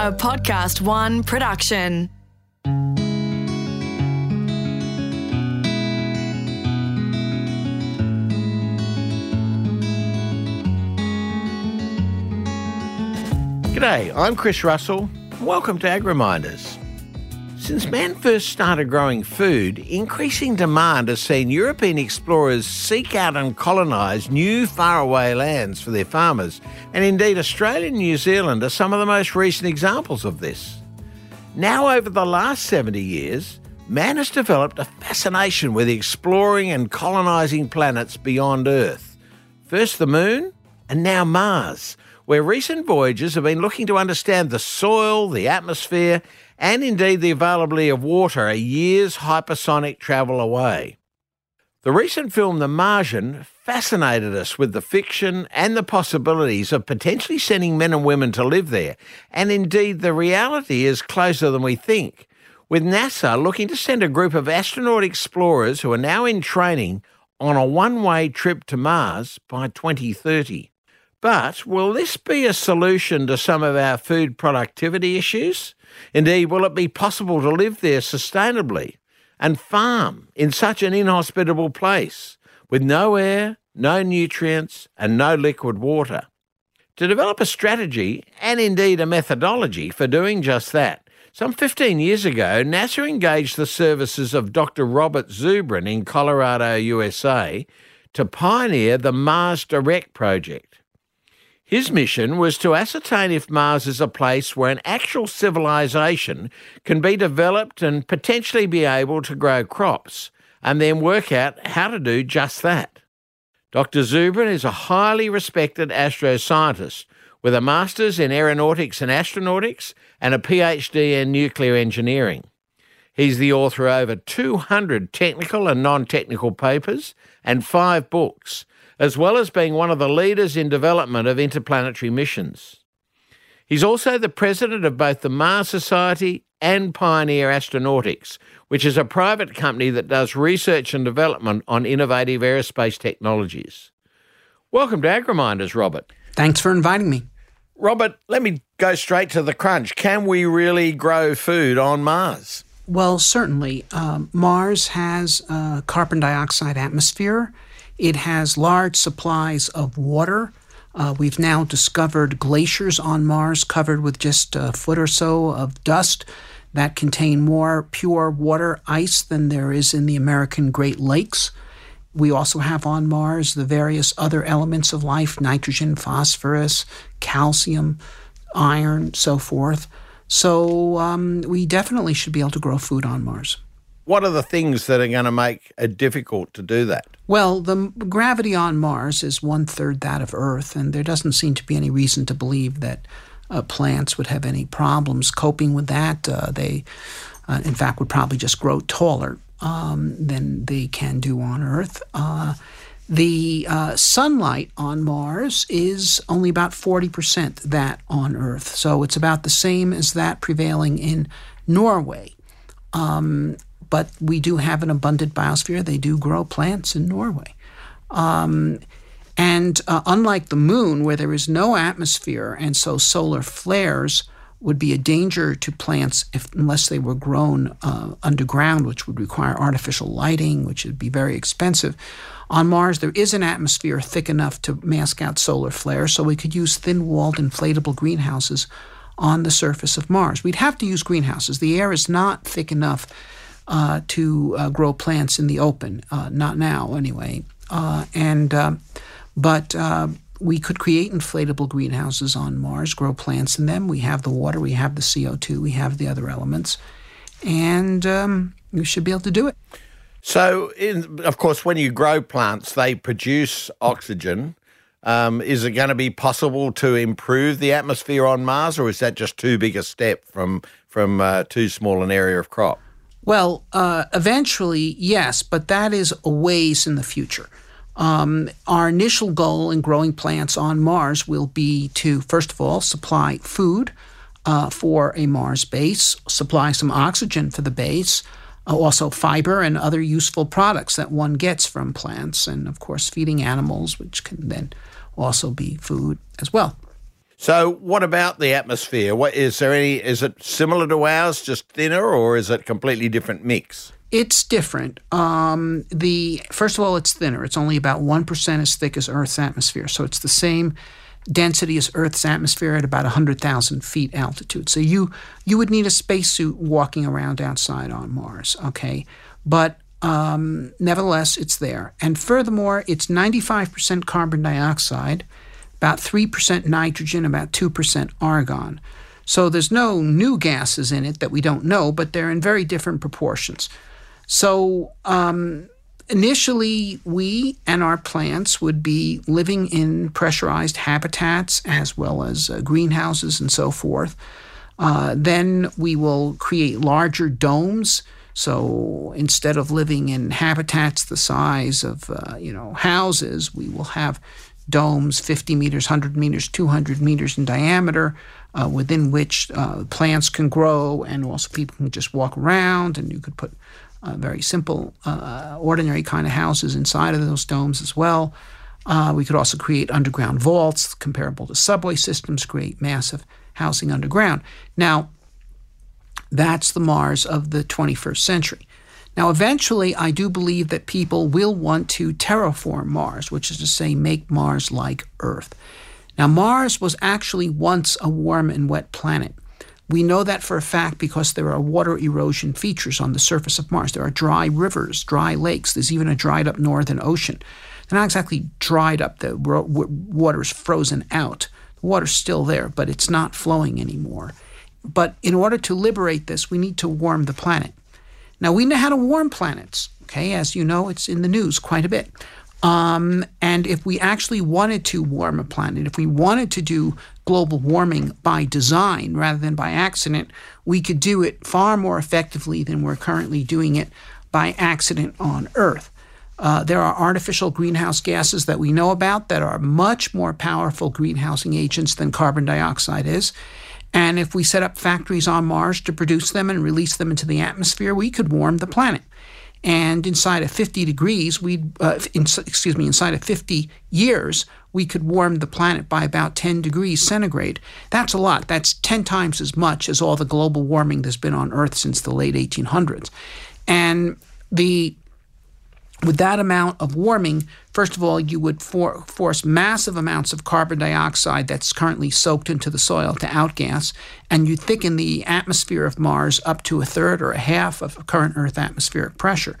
a Podcast One production. G'day, I'm Chris Russell. Welcome to AgReminders. Since man first started growing food, increasing demand has seen European explorers seek out and colonise new faraway lands for their farmers, and indeed Australia and New Zealand are some of the most recent examples of this. Now, over the last 70 years, man has developed a fascination with exploring and colonising planets beyond Earth. First the Moon, and now Mars, where recent voyages have been looking to understand the soil, the atmosphere, and indeed the availability of water a year's hypersonic travel away. The recent film The Martian fascinated us with the fiction and the possibilities of potentially sending men and women to live there, and indeed the reality is closer than we think, with NASA looking to send a group of astronaut explorers who are now in training on a one way trip to Mars by 2030. But will this be a solution to some of our food productivity issues? Indeed, will it be possible to live there sustainably and farm in such an inhospitable place with no air, no nutrients, and no liquid water? To develop a strategy and indeed a methodology for doing just that, some 15 years ago, NASA engaged the services of Dr. Robert Zubrin in Colorado, USA, to pioneer the Mars Direct project. His mission was to ascertain if Mars is a place where an actual civilization can be developed and potentially be able to grow crops, and then work out how to do just that. Dr. Zubrin is a highly respected astroscientist with a master's in aeronautics and astronautics and a PhD in nuclear engineering. He's the author of over 200 technical and non technical papers and five books, as well as being one of the leaders in development of interplanetary missions. He's also the president of both the Mars Society and Pioneer Astronautics, which is a private company that does research and development on innovative aerospace technologies. Welcome to AgReminders, Robert. Thanks for inviting me. Robert, let me go straight to the crunch. Can we really grow food on Mars? Well, certainly. Um, Mars has a carbon dioxide atmosphere it has large supplies of water. Uh, we've now discovered glaciers on Mars covered with just a foot or so of dust that contain more pure water ice than there is in the American Great Lakes. We also have on Mars the various other elements of life nitrogen, phosphorus, calcium, iron, so forth. So um, we definitely should be able to grow food on Mars. What are the things that are going to make it difficult to do that? Well, the gravity on Mars is one third that of Earth, and there doesn't seem to be any reason to believe that uh, plants would have any problems coping with that. Uh, they, uh, in fact, would probably just grow taller um, than they can do on Earth. Uh, the uh, sunlight on Mars is only about 40% that on Earth, so it's about the same as that prevailing in Norway. Um, but we do have an abundant biosphere. They do grow plants in Norway. Um, and uh, unlike the moon, where there is no atmosphere, and so solar flares would be a danger to plants if, unless they were grown uh, underground, which would require artificial lighting, which would be very expensive. On Mars, there is an atmosphere thick enough to mask out solar flares, so we could use thin walled inflatable greenhouses on the surface of Mars. We'd have to use greenhouses. The air is not thick enough uh, to uh, grow plants in the open. Uh, not now, anyway. Uh, and uh, but we could create inflatable greenhouses on Mars, grow plants in them. We have the water, we have the CO two, we have the other elements, and um, we should be able to do it. So, in, of course, when you grow plants, they produce oxygen. Um, is it going to be possible to improve the atmosphere on Mars, or is that just too big a step from from uh, too small an area of crop? Well, uh, eventually, yes, but that is a ways in the future. Um, our initial goal in growing plants on Mars will be to, first of all, supply food uh, for a Mars base, supply some oxygen for the base, uh, also fiber and other useful products that one gets from plants, and of course, feeding animals, which can then also be food as well. So, what about the atmosphere? What is there any? Is it similar to ours, just thinner, or is it completely different mix? It's different. Um, the first of all, it's thinner. It's only about one percent as thick as Earth's atmosphere, so it's the same density as Earth's atmosphere at about 100,000 feet altitude. So you you would need a spacesuit walking around outside on Mars. Okay, but um, nevertheless, it's there. And furthermore, it's 95% carbon dioxide, about 3% nitrogen, about 2% argon. So there's no new gases in it that we don't know, but they're in very different proportions. So um, initially, we and our plants would be living in pressurized habitats as well as uh, greenhouses and so forth. Uh, then we will create larger domes so instead of living in habitats the size of uh, you know houses, we will have domes 50 meters, 100 meters, 200 meters in diameter, uh, within which uh, plants can grow, and also people can just walk around, and you could put uh, very simple, uh, ordinary kind of houses inside of those domes as well. Uh, we could also create underground vaults comparable to subway systems, create massive housing underground. Now, that's the Mars of the 21st century. Now, eventually, I do believe that people will want to terraform Mars, which is to say, make Mars like Earth. Now, Mars was actually once a warm and wet planet. We know that for a fact because there are water erosion features on the surface of Mars. There are dry rivers, dry lakes. There's even a dried up northern ocean. They're not exactly dried up, the water is frozen out. The water's still there, but it's not flowing anymore. But in order to liberate this, we need to warm the planet. Now, we know how to warm planets. Okay, as you know, it's in the news quite a bit. Um, and if we actually wanted to warm a planet, if we wanted to do global warming by design rather than by accident, we could do it far more effectively than we're currently doing it by accident on Earth. Uh, there are artificial greenhouse gases that we know about that are much more powerful greenhousing agents than carbon dioxide is. And if we set up factories on Mars to produce them and release them into the atmosphere, we could warm the planet. And inside of 50 degrees, we uh, in, excuse me, inside of 50 years, we could warm the planet by about 10 degrees centigrade. That's a lot. That's 10 times as much as all the global warming that's been on Earth since the late 1800s. And the with that amount of warming, first of all, you would for, force massive amounts of carbon dioxide that's currently soaked into the soil to outgas, and you thicken the atmosphere of Mars up to a third or a half of current Earth atmospheric pressure.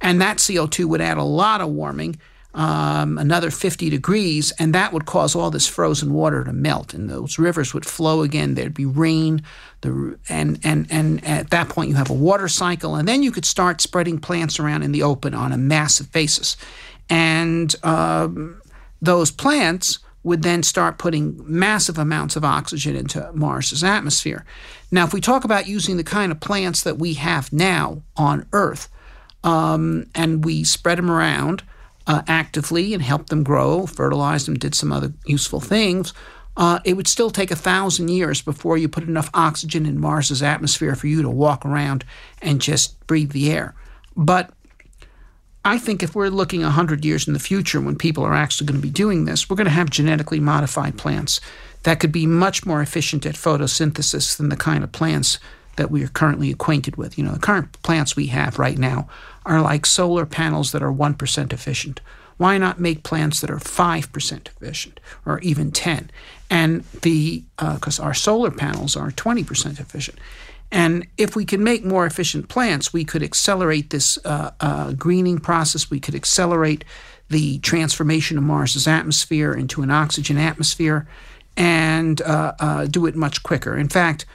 And that CO2 would add a lot of warming, um, another 50 degrees, and that would cause all this frozen water to melt, and those rivers would flow again. There'd be rain, the, and, and, and at that point, you have a water cycle, and then you could start spreading plants around in the open on a massive basis. And um, those plants would then start putting massive amounts of oxygen into Mars's atmosphere. Now, if we talk about using the kind of plants that we have now on Earth, um, and we spread them around, uh, actively and helped them grow, fertilized them, did some other useful things, uh, it would still take a thousand years before you put enough oxygen in Mars's atmosphere for you to walk around and just breathe the air. But I think if we're looking 100 years in the future when people are actually going to be doing this, we're going to have genetically modified plants that could be much more efficient at photosynthesis than the kind of plants that we are currently acquainted with. You know, the current plants we have right now are like solar panels that are 1% efficient. Why not make plants that are 5% efficient or even 10? And the, because uh, our solar panels are 20% efficient. And if we could make more efficient plants, we could accelerate this uh, uh, greening process. We could accelerate the transformation of Mars's atmosphere into an oxygen atmosphere and uh, uh do it much quicker. In fact,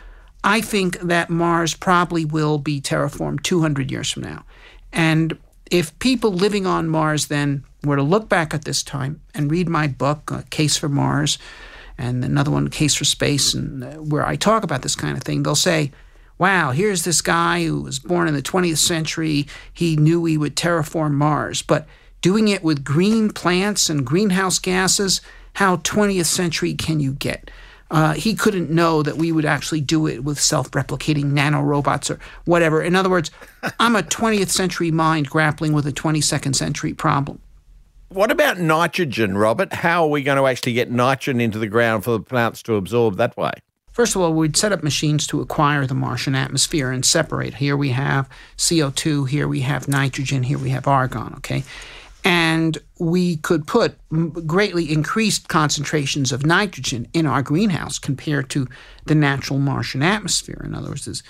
I think that Mars probably will be terraformed 200 years from now. And if people living on Mars then were to look back at this time and read my book, uh, Case for Mars, and another one, Case for Space, and uh, where I talk about this kind of thing, they'll say, wow, here's this guy who was born in the 20th century. He knew he would terraform Mars, but doing it with green plants and greenhouse gases, how 20th century can you get? Uh, he couldn't know that we would actually do it with self-replicating nanorobots or whatever. In other words, I'm a 20th century mind grappling with a 22nd century problem. What about nitrogen, Robert? How are we going to actually get nitrogen into the ground for the plants to absorb that way? First of all, we'd set up machines to acquire the Martian atmosphere and separate. Here we have CO2, here we have nitrogen, here we have argon, okay? And we could put greatly increased concentrations of nitrogen in our greenhouse compared to the natural Martian atmosphere. In other words,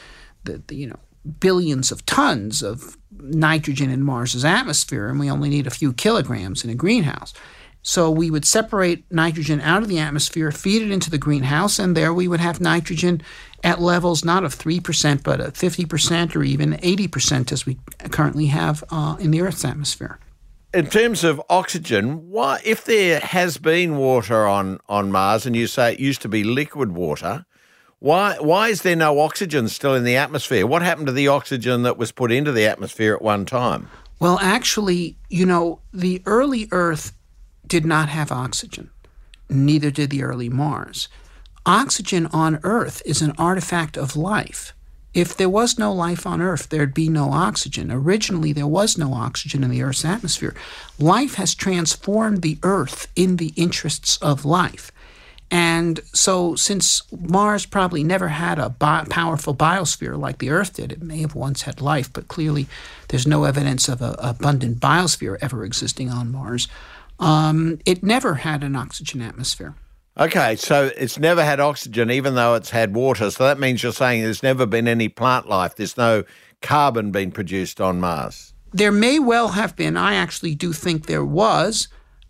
the, the you know billions of tons of nitrogen in Mars's atmosphere, and we only need a few kilograms in a greenhouse. So we would separate nitrogen out of the atmosphere, feed it into the greenhouse, and there we would have nitrogen at levels not of 3%, but of 50% or even 80% as we currently have uh, in the Earth's atmosphere. In terms of oxygen, why, if there has been water on, on Mars and you say it used to be liquid water, why, why is there no oxygen still in the atmosphere? What happened to the oxygen that was put into the atmosphere at one time? Well, actually, you know, the early Earth did not have oxygen. Neither did the early Mars. Oxygen on Earth is an artifact of life. If there was no life on Earth, there'd be no oxygen. Originally, there was no oxygen in the Earth's atmosphere. Life has transformed the Earth in the interests of life. And so, since Mars probably never had a bi- powerful biosphere like the Earth did, it may have once had life, but clearly there's no evidence of an abundant biosphere ever existing on Mars. Um, it never had an oxygen atmosphere. Okay, so it's never had oxygen, even though it's had water. So that means you're saying there's never been any plant life. There's no carbon being produced on Mars. There may well have been. I actually do think there was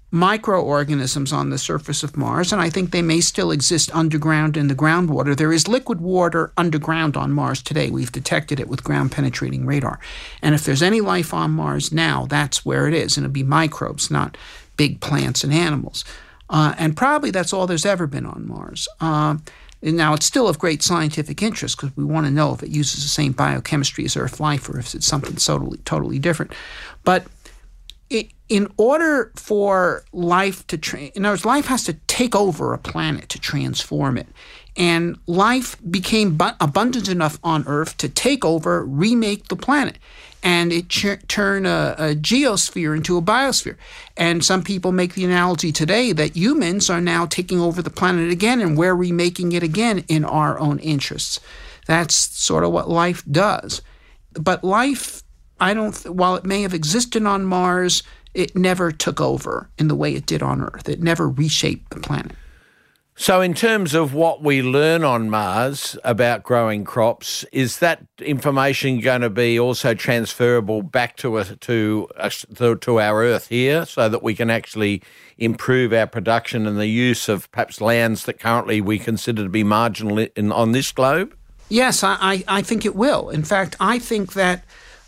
microorganisms on the surface of Mars, and I think they may still exist underground in the groundwater. There is liquid water underground on Mars today. We've detected it with ground penetrating radar. And if there's any life on Mars now, that's where it is. And it'll be microbes, not big plants and animals. Uh, and probably that's all there's ever been on Mars. Uh, now, it's still of great scientific interest because we want to know if it uses the same biochemistry as Earth life or if it's something totally, totally different. But it, in order for life to, tra- in other words, life has to take over a planet to transform it. And life became bu- abundant enough on Earth to take over, remake the planet. And it ch- turn a, a geosphere into a biosphere. And some people make the analogy today that humans are now taking over the planet again and we're remaking it again in our own interests. That's sort of what life does. But life I don't, while it may have existed on Mars, it never took over in the way it did on Earth. It never reshaped the planet. So, in terms of what we learn on Mars about growing crops, is that information going to be also transferable back to us to to our Earth here, so that we can actually improve our production and the use of perhaps lands that currently we consider to be marginal in, on this globe? Yes, I, I think it will. In fact, I think that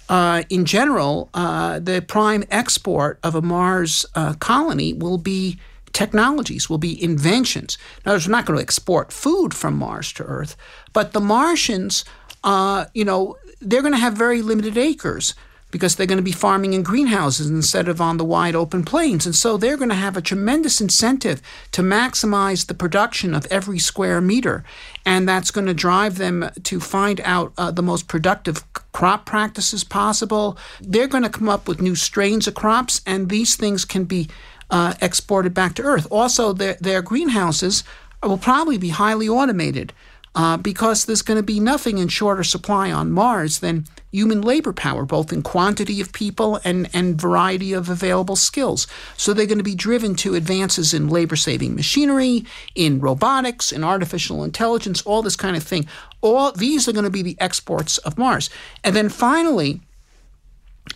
uh, in general, uh, the prime export of a Mars uh, colony will be technologies, will be inventions. Now, we're not going to export food from Mars to Earth, but the Martians, uh, you know, they're going to have very limited acres because they're going to be farming in greenhouses instead of on the wide open plains. And so they're going to have a tremendous incentive to maximize the production of every square meter. And that's going to drive them to find out uh, the most productive crop practices possible. They're going to come up with new strains of crops, and these things can be uh, exported back to Earth. Also, their, their greenhouses will probably be highly automated uh, because there's going to be nothing in shorter supply on Mars than human labor power, both in quantity of people and, and variety of available skills. So they're going to be driven to advances in labor saving machinery, in robotics, in artificial intelligence, all this kind of thing. All these are going to be the exports of Mars. And then finally,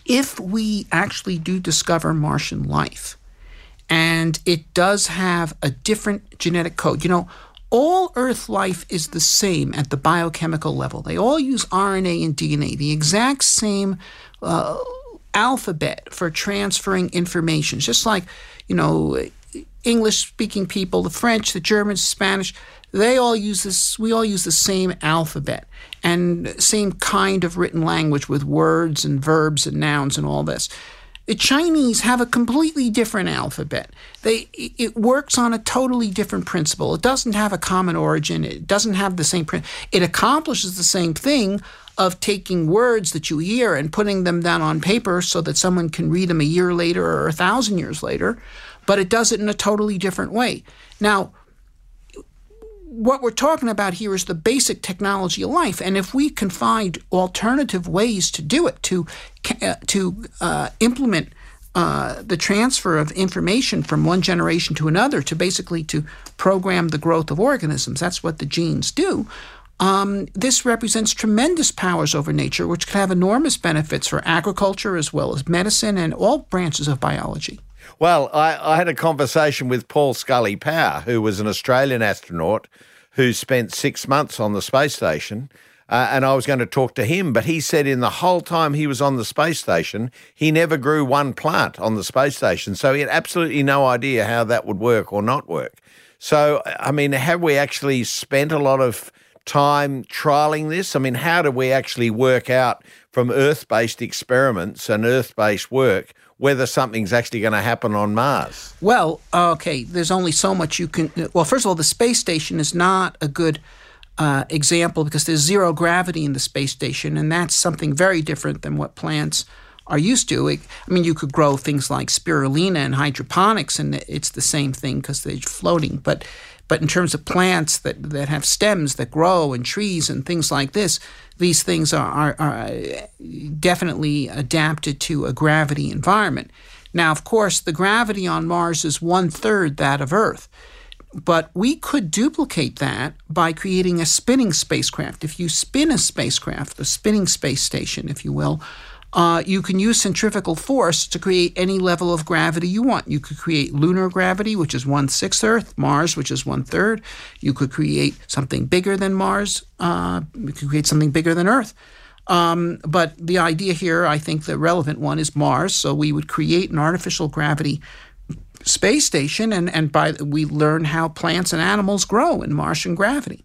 if we actually do discover Martian life, and it does have a different genetic code, you know, all Earth life is the same at the biochemical level. They all use RNA and DNA, the exact same uh, alphabet for transferring information. Just like, you know, English speaking people, the French, the Germans, Spanish, they all use this, we all use the same alphabet and same kind of written language with words and verbs and nouns and all this. The Chinese have a completely different alphabet. They it works on a totally different principle. It doesn't have a common origin. It doesn't have the same print. It accomplishes the same thing of taking words that you hear and putting them down on paper so that someone can read them a year later or a thousand years later, but it does it in a totally different way. Now, what we're talking about here is the basic technology of life, and if we can find alternative ways to do it, to uh, to uh, implement uh, the transfer of information from one generation to another, to basically to program the growth of organisms, that's what the genes do. Um, this represents tremendous powers over nature, which could have enormous benefits for agriculture as well as medicine and all branches of biology. Well, I, I had a conversation with Paul Scully Power, who was an Australian astronaut who spent six months on the space station. Uh, and I was going to talk to him, but he said in the whole time he was on the space station, he never grew one plant on the space station. So he had absolutely no idea how that would work or not work. So, I mean, have we actually spent a lot of time trialing this? I mean, how do we actually work out from Earth based experiments and Earth based work whether something's actually going to happen on Mars? Well, okay, there's only so much you can. Well, first of all, the space station is not a good. Uh, example because there's zero gravity in the space station, and that's something very different than what plants are used to. I mean, you could grow things like spirulina and hydroponics, and it's the same thing because they're floating. But but in terms of plants that, that have stems that grow and trees and things like this, these things are, are, are uh, definitely adapted to a gravity environment. Now, of course, the gravity on Mars is one third that of Earth. But we could duplicate that by creating a spinning spacecraft. If you spin a spacecraft, the spinning space station, if you will, uh, you can use centrifugal force to create any level of gravity you want. You could create lunar gravity, which is one sixth Earth, Mars, which is one third. You could create something bigger than Mars. Uh, you could create something bigger than Earth. Um, but the idea here, I think the relevant one is Mars. So we would create an artificial gravity space station, and, and by we learn how plants and animals grow in Martian gravity.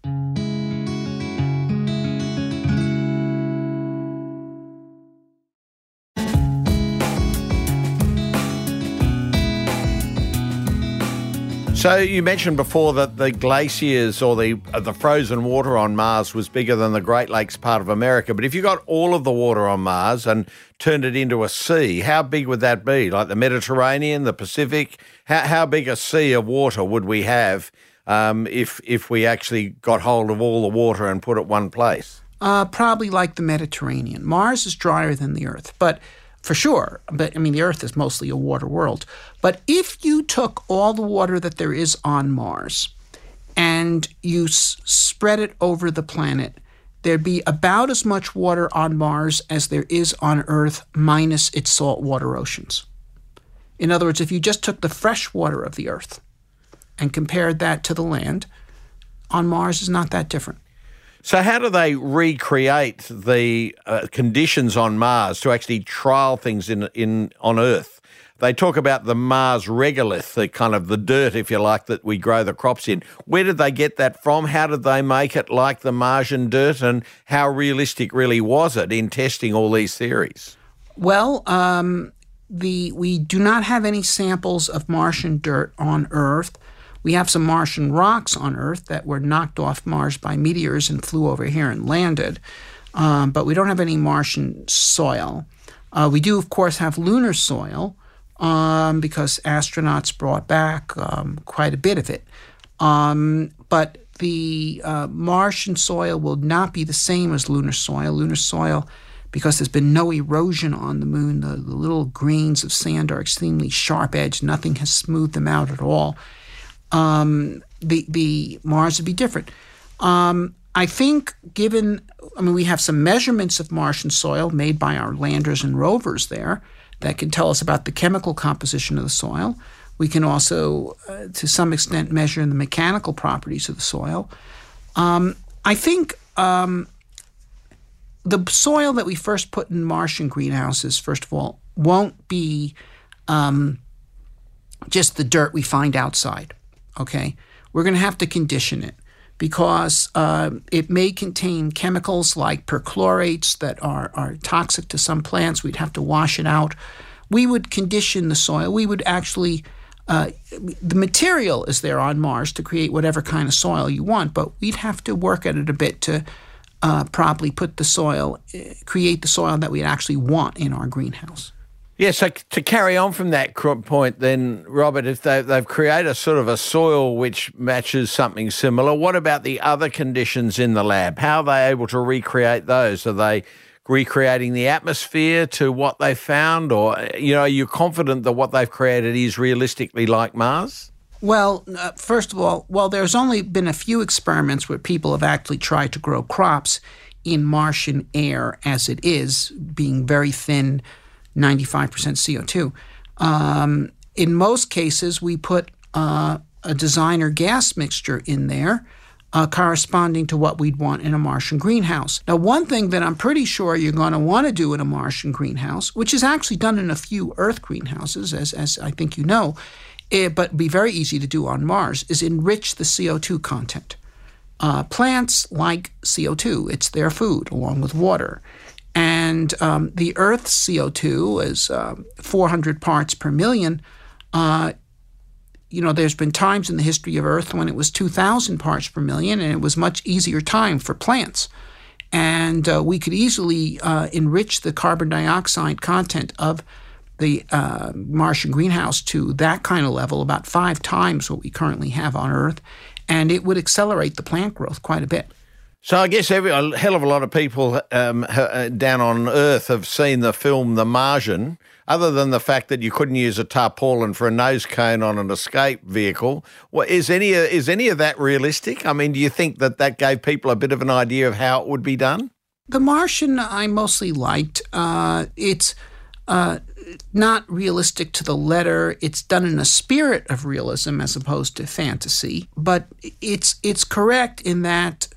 So you mentioned before that the glaciers or the uh, the frozen water on Mars was bigger than the Great Lakes part of America. But if you got all of the water on Mars and turned it into a sea, how big would that be? Like the Mediterranean, the Pacific? How how big a sea of water would we have um, if if we actually got hold of all the water and put it one place? Uh, probably like the Mediterranean. Mars is drier than the Earth, but for sure. But I mean, the Earth is mostly a water world. But if you took all the water that there is on Mars and you s- spread it over the planet, there'd be about as much water on Mars as there is on Earth, minus its saltwater oceans. In other words, if you just took the fresh water of the Earth and compared that to the land, on Mars is not that different. So, how do they recreate the uh, conditions on Mars to actually trial things in in on Earth? They talk about the Mars regolith, the kind of the dirt, if you like, that we grow the crops in. Where did they get that from? How did they make it like the Martian dirt? And how realistic really was it in testing all these theories? Well, um, the we do not have any samples of Martian dirt on Earth. We have some Martian rocks on Earth that were knocked off Mars by meteors and flew over here and landed, um, but we don't have any Martian soil. Uh, we do, of course, have lunar soil um, because astronauts brought back um, quite a bit of it. Um, but the uh, Martian soil will not be the same as lunar soil. Lunar soil, because there's been no erosion on the moon, the, the little grains of sand are extremely sharp edged. Nothing has smoothed them out at all um, the Mars would be different. Um, I think, given, I mean, we have some measurements of Martian soil made by our landers and rovers there that can tell us about the chemical composition of the soil. We can also, uh, to some extent, measure the mechanical properties of the soil. Um, I think um, the soil that we first put in Martian greenhouses, first of all, won't be um, just the dirt we find outside okay, we're going to have to condition it because uh, it may contain chemicals like perchlorates that are, are toxic to some plants. We'd have to wash it out. we would condition the soil. We would actually uh, the material is there on Mars to create whatever kind of soil you want, but we'd have to work at it a bit to uh, probably put the soil, uh, create the soil that we'd actually want in our greenhouse. Yeah, so to carry on from that point, then, Robert, if they, they've created a sort of a soil which matches something similar, what about the other conditions in the lab? How are they able to recreate those? Are they recreating the atmosphere to what they found, or you know, are you confident that what they've created is realistically like Mars? Well, uh, first of all, well, there's only been a few experiments where people have actually tried to grow crops in Martian air as it is, being very thin 95% CO2. Um, in most cases, we put uh, a designer gas mixture in there. Uh, corresponding to what we'd want in a Martian greenhouse. Now, one thing that I'm pretty sure you're going to want to do in a Martian greenhouse, which is actually done in a few Earth greenhouses, as, as I think you know, it, eh, but be very easy to do on Mars, is enrich the CO2 content. Uh, plants like CO2, it's their food along with water. And um, the Earth's CO2 is um, 400 parts per million. Uh, you know, there's been times in the history of Earth when it was 2,000 parts per million, and it was much easier time for plants. And uh, we could easily uh, enrich the carbon dioxide content of the uh, Martian greenhouse to that kind of level, about five times what we currently have on Earth, and it would accelerate the plant growth quite a bit. So I guess every a hell of a lot of people um, uh, down on Earth have seen the film The Martian. Other than the fact that you couldn't use a tarpaulin for a nose cone on an escape vehicle, well, is any is any of that realistic? I mean, do you think that that gave people a bit of an idea of how it would be done? The Martian, I mostly liked. Uh, it's uh, not realistic to the letter. It's done in a spirit of realism as opposed to fantasy, but it's it's correct in that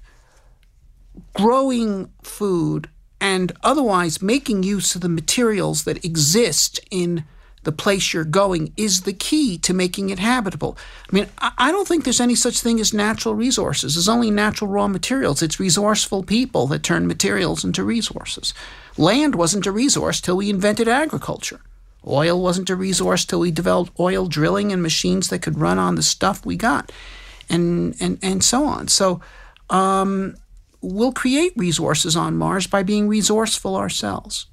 growing food and otherwise making use of the materials that exist in the place you're going is the key to making it habitable. I mean, I don't think there's any such thing as natural resources. There's only natural raw materials. It's resourceful people that turn materials into resources. Land wasn't a resource till we invented agriculture. Oil wasn't a resource till we developed oil drilling and machines that could run on the stuff we got, and and and so on. So, um, we'll create resources on Mars by being resourceful ourselves.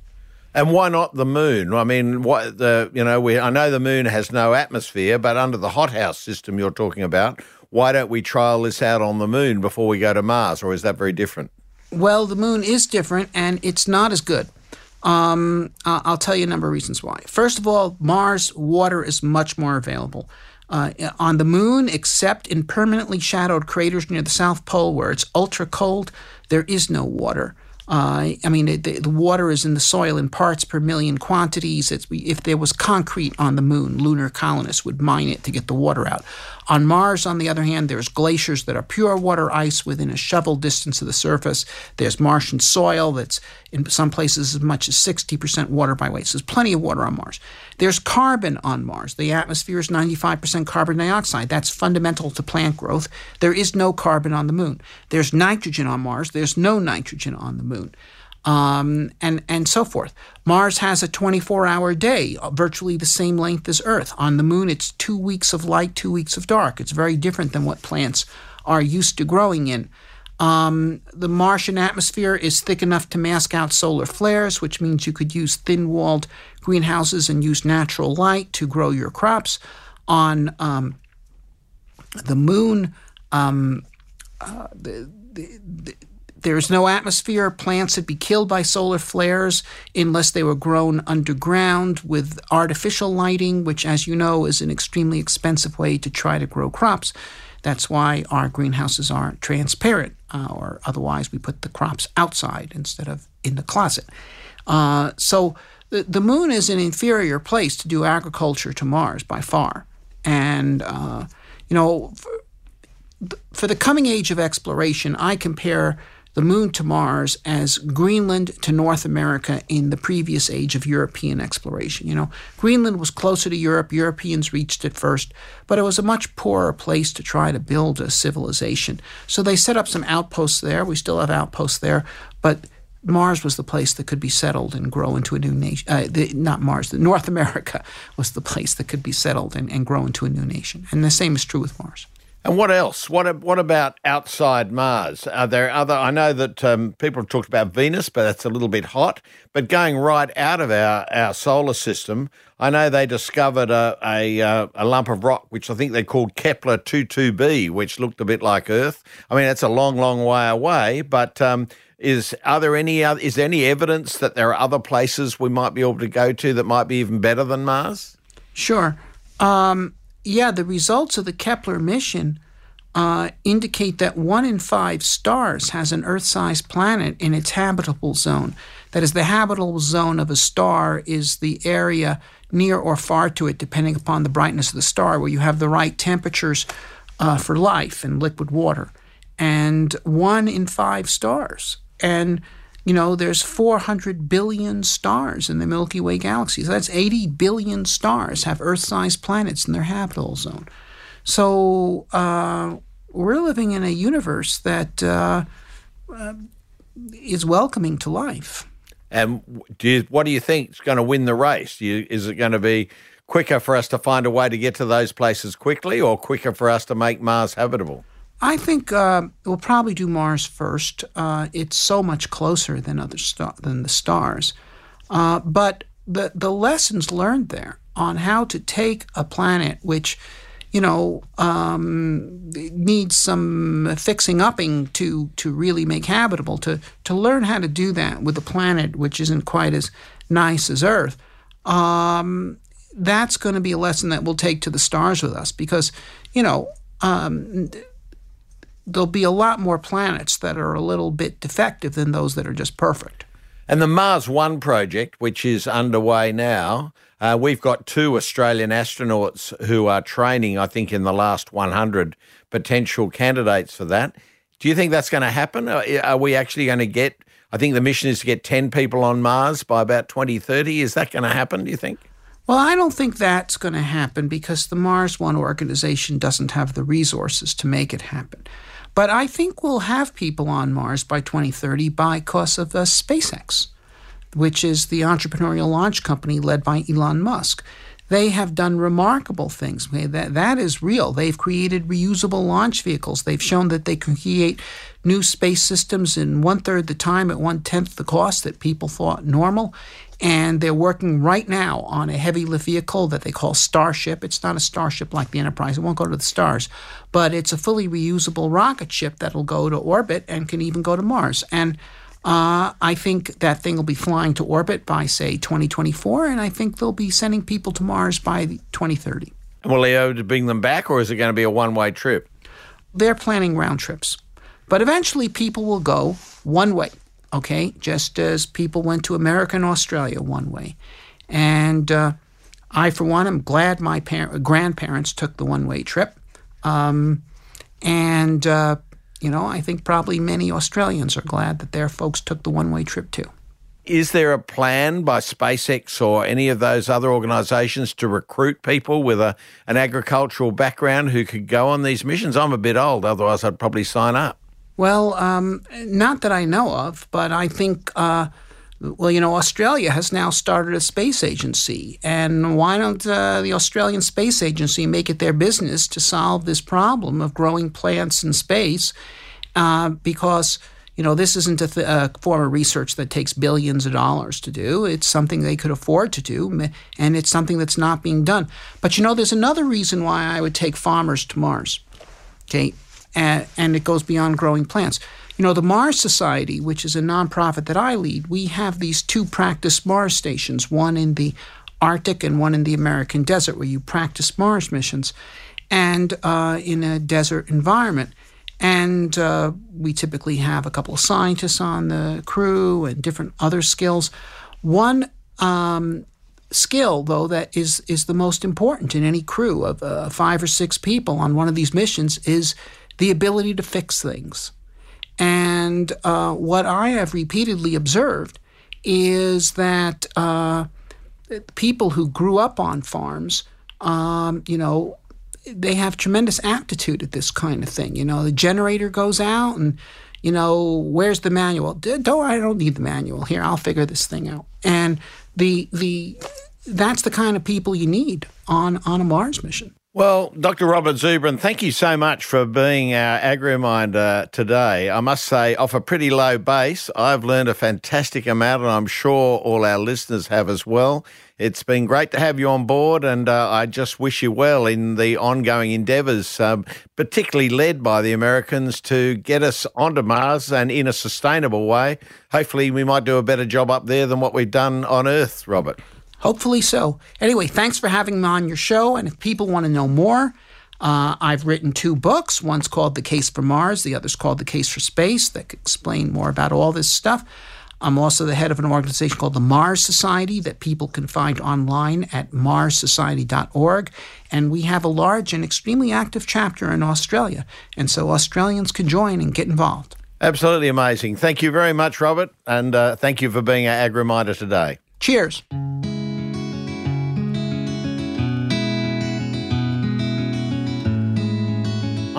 And why not the moon? I mean, what the you know, we I know the moon has no atmosphere, but under the hothouse system you're talking about, why don't we trial this out on the moon before we go to Mars, or is that very different? Well, the moon is different, and it's not as good. Um, I'll tell you a number of reasons why. First of all, Mars water is much more available. Uh, on the moon, except in permanently shadowed craters near the South Pole where it's ultra cold, there is no water. Uh, I mean, the, the, water is in the soil in parts per million quantities. It's, if there was concrete on the moon, lunar colonists would mine it to get the water out. On Mars, on the other hand, there's glaciers that are pure water ice within a shovel distance of the surface. There's Martian soil that's in some places as much as 60% water by weight. So there's plenty of water on Mars. There's carbon on Mars. The atmosphere is 95% carbon dioxide. That's fundamental to plant growth. There is no carbon on the moon. There's nitrogen on Mars. There's no nitrogen on the moon um, and and so forth. Mars has a 24-hour day, virtually the same length as Earth. On the Moon, it's two weeks of light, two weeks of dark. It's very different than what plants are used to growing in. Um, the Martian atmosphere is thick enough to mask out solar flares, which means you could use thin-walled greenhouses and use natural light to grow your crops. On um, the Moon, um, uh, the, the, the there's no atmosphere. Plants would be killed by solar flares unless they were grown underground with artificial lighting, which, as you know, is an extremely expensive way to try to grow crops. That's why our greenhouses aren't transparent, uh, or otherwise we put the crops outside instead of in the closet. Uh, so the, the moon is an inferior place to do agriculture to Mars by far. And, uh, you know, for, for the coming age of exploration, I compare the moon to Mars as Greenland to North America in the previous age of European exploration. You know, Greenland was closer to Europe, Europeans reached it first, but it was a much poorer place to try to build a civilization. So they set up some outposts there. We still have outposts there, but Mars was the place that could be settled and grow into a new nation. Uh, the, not Mars, North America was the place that could be settled and, and grow into a new nation. And the same is true with Mars. And what else? What what about outside Mars? Are there other? I know that um, people have talked about Venus, but that's a little bit hot. But going right out of our, our solar system, I know they discovered a, a, uh, a lump of rock which I think they called Kepler 22b, which looked a bit like Earth. I mean, that's a long, long way away. But um, is are there any other, is there any evidence that there are other places we might be able to go to that might be even better than Mars? Sure. Um, yeah, the results of the Kepler mission uh, indicate that one in five stars has an Earth sized planet in its habitable zone. That is, the habitable zone of a star is the area near or far to it, depending upon the brightness of the star, where you have the right temperatures uh, for life and liquid water. And one in five stars. And you know, there's 400 billion stars in the Milky Way galaxy. So that's 80 billion stars have Earth-sized planets in their habitable zone. So uh, we're living in a universe that uh, uh, is welcoming to life. And do you, what do you think is going to win the race? You, is it going to be quicker for us to find a way to get to those places quickly, or quicker for us to make Mars habitable? I think uh, we'll probably do Mars first. Uh, it's so much closer than other star- than the stars, uh, but the the lessons learned there on how to take a planet which, you know, um, needs some fixing upping to to really make habitable. To to learn how to do that with a planet which isn't quite as nice as Earth. Um, that's going to be a lesson that we'll take to the stars with us because, you know, um, there'll be a lot more planets that are a little bit defective than those that are just perfect. And the Mars One project, which is underway now, uh, we've got two Australian astronauts who are training, I think, in the last 100 potential candidates for that. Do you think that's going to happen? Are we actually going to get, I think the mission is to get 10 people on Mars by about 2030. Is that going to happen, do you think? Well, I don't think that's going to happen because the Mars One organization doesn't have the resources to make it happen. But I think we'll have people on Mars by 2030 by because of uh, SpaceX, which is the entrepreneurial launch company led by Elon Musk. They have done remarkable things. That, that is real. They've created reusable launch vehicles. They've shown that they can create new space systems in one third the time at one tenth the cost that people thought normal and they're working right now on a heavy lift vehicle that they call Starship. It's not a Starship like the Enterprise, it won't go to the stars, but it's a fully reusable rocket ship that'll go to orbit and can even go to Mars. And uh, I think that thing will be flying to orbit by, say, 2024, and I think they'll be sending people to Mars by 2030. And will they able to bring them back, or is it going to be a one way trip? They're planning round trips. But eventually, people will go one way okay, just as people went to America and Australia one way. And uh, I, for one, am glad my par- grandparents took the one way trip. Um, and, uh, you know, I think probably many Australians are glad that their folks took the one way trip too. Is there a plan by SpaceX or any of those other organizations to recruit people with a, an agricultural background who could go on these missions? I'm a bit old, otherwise, I'd probably sign up. Well, um, not that I know of, but I think, uh, well, you know, Australia has now started a space agency. And why don't uh, the Australian Space Agency make it their business to solve this problem of growing plants in space? Uh, because, you know, this isn't a, th- a form of research that takes billions of dollars to do. It's something they could afford to do, and it's something that's not being done. But, you know, there's another reason why I would take farmers to Mars. Okay, and, and it goes beyond growing plants. You know, the Mars Society, which is a nonprofit that I lead, we have these two practice Mars stations, one in the Arctic and one in the American desert, where you practice Mars missions, and uh, in a desert environment. And uh, we typically have a couple of scientists on the crew and different other skills. One um, skill, though, that is is the most important in any crew of uh, five or six people on one of these missions is the ability to fix things. And uh, what I have repeatedly observed is that uh, people who grew up on farms, um, you know, they have tremendous aptitude at this kind of thing. You know, the generator goes out and you know, where's the manual? Don't I don't need the manual. Here, I'll figure this thing out. And the the that's the kind of people you need on on a Mars mission. Well, Dr. Robert Zubrin, thank you so much for being our AgriMinder today. I must say, off a pretty low base, I've learned a fantastic amount, and I'm sure all our listeners have as well. It's been great to have you on board, and uh, I just wish you well in the ongoing endeavours, um, particularly led by the Americans, to get us onto Mars and in a sustainable way. Hopefully, we might do a better job up there than what we've done on Earth, Robert. Hopefully so. Anyway, thanks for having me on your show. And if people want to know more, uh, I've written two books. One's called The Case for Mars, the other's called The Case for Space, that explain more about all this stuff. I'm also the head of an organization called the Mars Society that people can find online at marssociety.org. And we have a large and extremely active chapter in Australia. And so Australians can join and get involved. Absolutely amazing. Thank you very much, Robert. And uh, thank you for being our AgriMinder today. Cheers.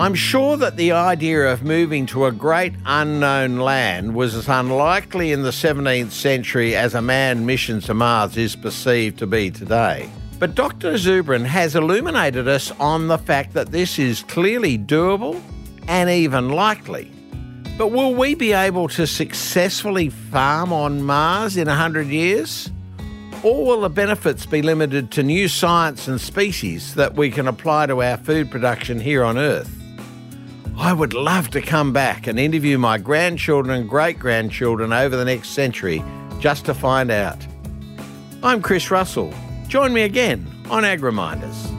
I'm sure that the idea of moving to a great unknown land was as unlikely in the 17th century as a manned mission to Mars is perceived to be today. But Dr. Zubrin has illuminated us on the fact that this is clearly doable and even likely. But will we be able to successfully farm on Mars in 100 years? Or will the benefits be limited to new science and species that we can apply to our food production here on Earth? I would love to come back and interview my grandchildren and great grandchildren over the next century just to find out. I'm Chris Russell. Join me again on AgriMinders.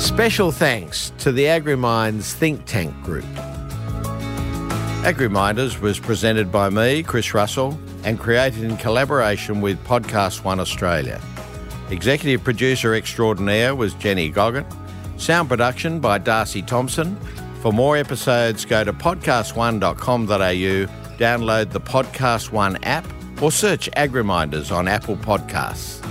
Special thanks to the AgriMinds think tank group. AgriMinders was presented by me, Chris Russell, and created in collaboration with Podcast One Australia. Executive producer extraordinaire was Jenny Goggin. Sound production by Darcy Thompson. For more episodes, go to podcast1.com.au, download the Podcast One app, or search AgriMinders on Apple Podcasts.